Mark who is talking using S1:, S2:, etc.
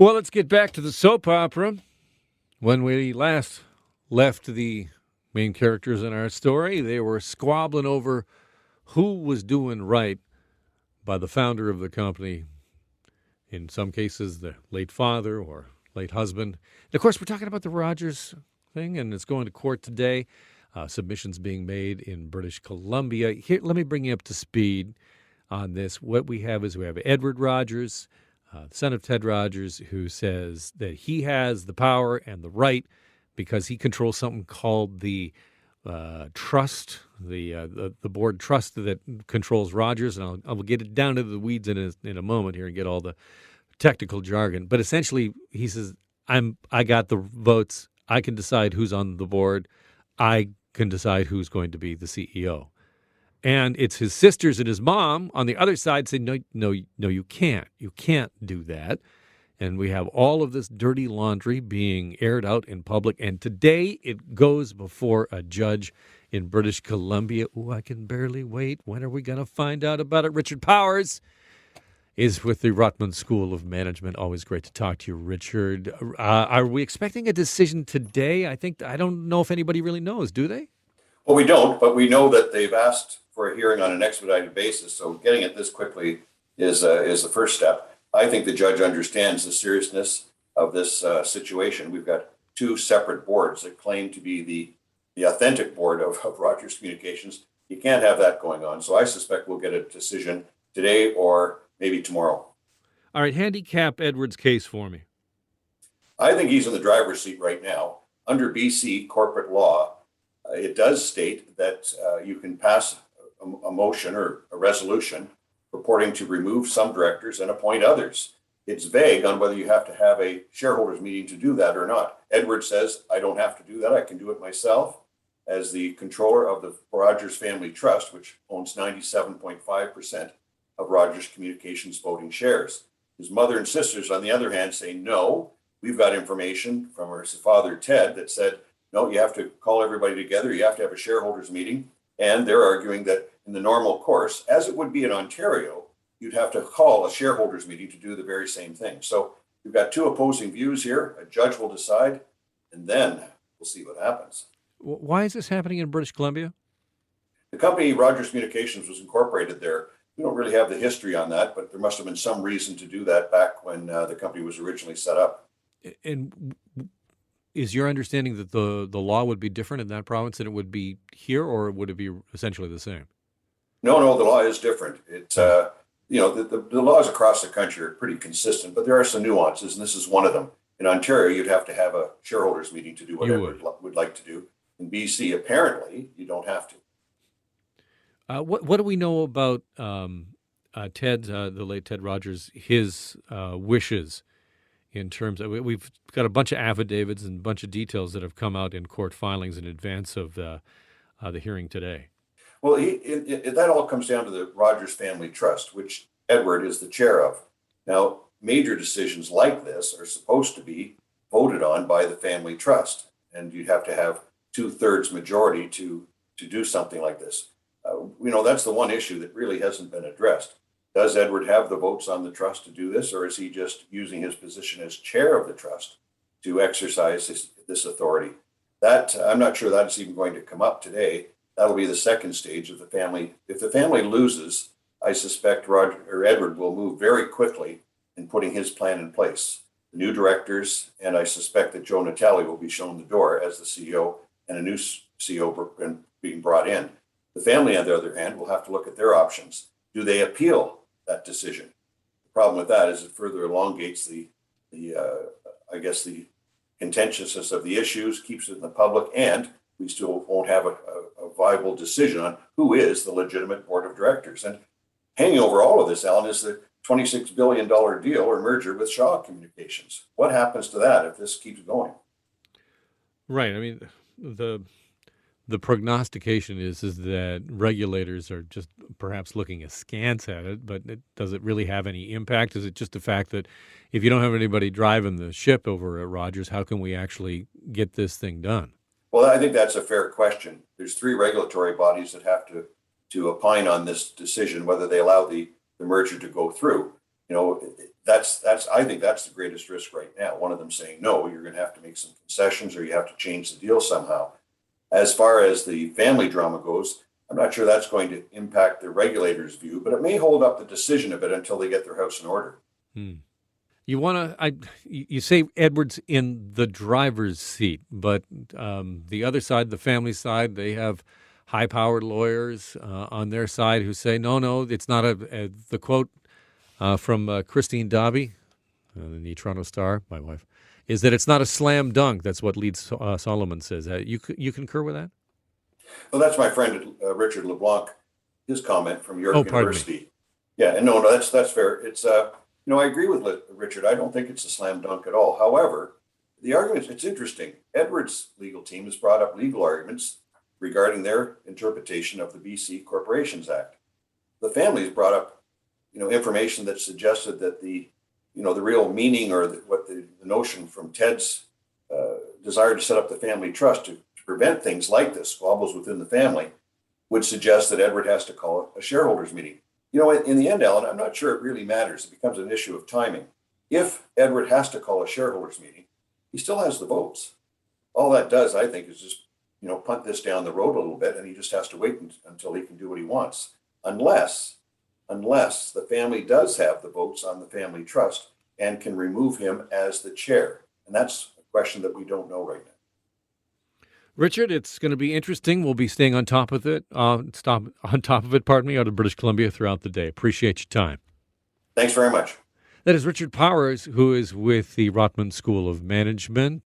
S1: Well, let's get back to the soap opera. When we last left the main characters in our story, they were squabbling over who was doing right by the founder of the company. In some cases, the late father or late husband. And of course, we're talking about the Rogers thing, and it's going to court today. Uh, submissions being made in British Columbia. Here, let me bring you up to speed on this. What we have is we have Edward Rogers uh, son of Ted Rogers, who says that he has the power and the right because he controls something called the uh, trust, the, uh, the, the board trust that controls Rogers, and I'll, I'll get it down to the weeds in a, in a moment here and get all the technical jargon. But essentially, he says, "I'm I got the votes. I can decide who's on the board. I can decide who's going to be the CEO." And it's his sisters and his mom on the other side saying, no, no, no, you can't. You can't do that. And we have all of this dirty laundry being aired out in public. And today it goes before a judge in British Columbia. Oh, I can barely wait. When are we going to find out about it? Richard Powers is with the Rotman School of Management. Always great to talk to you, Richard. Uh, are we expecting a decision today? I think, I don't know if anybody really knows, do they?
S2: Well, we don't, but we know that they've asked for a hearing on an expedited basis. So getting it this quickly is uh, is the first step. I think the judge understands the seriousness of this uh, situation. We've got two separate boards that claim to be the the authentic board of, of Rogers Communications. You can't have that going on. So I suspect we'll get a decision today or maybe tomorrow.
S1: All right, handicap Edwards' case for me.
S2: I think he's in the driver's seat right now. Under BC corporate law, uh, it does state that uh, you can pass a, motion or a resolution purporting to remove some directors and appoint others. It's vague on whether you have to have a shareholders meeting to do that or not. Edward says, I don't have to do that. I can do it myself. As the controller of the Rogers Family Trust, which owns 97.5% of Rogers Communications voting shares. His mother and sisters, on the other hand, say, no, we've got information from her father, Ted, that said, no, you have to call everybody together. You have to have a shareholders meeting. And they're arguing that in the normal course, as it would be in Ontario, you'd have to call a shareholders meeting to do the very same thing. So you've got two opposing views here. A judge will decide, and then we'll see what happens.
S1: Why is this happening in British Columbia?
S2: The company Rogers Communications was incorporated there. We don't really have the history on that, but there must have been some reason to do that back when uh, the company was originally set up.
S1: And is your understanding that the, the law would be different in that province than it would be here, or would it be essentially the same?
S2: No, no, the law is different. It's uh, you know the, the, the, laws across the country are pretty consistent, but there are some nuances, and this is one of them. In Ontario, you'd have to have a shareholders meeting to do what you would. would like to do. In BC, apparently, you don't have to.
S1: Uh, what what do we know about um, uh, Ted, uh, the late Ted Rogers, his uh, wishes in terms of we've got a bunch of affidavits and a bunch of details that have come out in court filings in advance of the uh, the hearing today.
S2: Well, he, it, it, that all comes down to the Rogers Family Trust, which Edward is the chair of. Now, major decisions like this are supposed to be voted on by the family trust, and you'd have to have two thirds majority to to do something like this. Uh, you know, that's the one issue that really hasn't been addressed. Does Edward have the votes on the trust to do this, or is he just using his position as chair of the trust to exercise this, this authority? That I'm not sure that's even going to come up today. That'll be the second stage of the family. If the family loses, I suspect Roger or Edward will move very quickly in putting his plan in place. The new directors, and I suspect that Joe Natale will be shown the door as the CEO and a new CEO being brought in. The family, on the other hand, will have to look at their options. Do they appeal that decision. The problem with that is it further elongates the, the uh, I guess, the contentiousness of the issues, keeps it in the public, and we still won't have a, a, a viable decision on who is the legitimate board of directors. And hanging over all of this, Alan, is the $26 billion deal or merger with Shaw Communications. What happens to that if this keeps going?
S1: Right. I mean, the the prognostication is is that regulators are just perhaps looking askance at it, but it, does it really have any impact? Is it just the fact that if you don't have anybody driving the ship over at Rogers, how can we actually get this thing done?
S2: Well, I think that's a fair question. There's three regulatory bodies that have to to opine on this decision whether they allow the, the merger to go through. you know, that's that's I think that's the greatest risk right now. One of them saying no, you're going to have to make some concessions or you have to change the deal somehow. As far as the family drama goes, I'm not sure that's going to impact the regulator's view, but it may hold up the decision a bit until they get their house in order.
S1: Hmm. You want to? I you say Edwards in the driver's seat, but um, the other side, the family side, they have high-powered lawyers uh, on their side who say, no, no, it's not a, a the quote uh, from uh, Christine Dobby, uh, the Toronto Star, my wife, is that it's not a slam dunk. That's what Lead uh, Solomon says. Uh, you you concur with that?
S2: Well, that's my friend Richard LeBlanc, his comment from York oh, University. Me. Yeah, and no, no, that's that's fair. It's uh, you know, I agree with Richard. I don't think it's a slam dunk at all. However, the arguments, it's interesting. Edwards' legal team has brought up legal arguments regarding their interpretation of the BC Corporations Act. The families brought up, you know, information that suggested that the, you know, the real meaning or the, what the, the, notion from Ted's uh, desire to set up the family trust to, to prevent things like this, squabbles within the family, would suggest that Edward has to call a shareholders meeting. You know, in the end, Alan, I'm not sure it really matters. It becomes an issue of timing. If Edward has to call a shareholders meeting, he still has the votes. All that does, I think, is just you know, punt this down the road a little bit, and he just has to wait until he can do what he wants, unless, unless the family does have the votes on the family trust and can remove him as the chair, and that's a question that we don't know right now.
S1: Richard, it's going to be interesting. We'll be staying on top of it, uh, stop on top of it. Pardon me, out of British Columbia throughout the day. Appreciate your time.
S2: Thanks very much.
S1: That is Richard Powers, who is with the Rotman School of Management.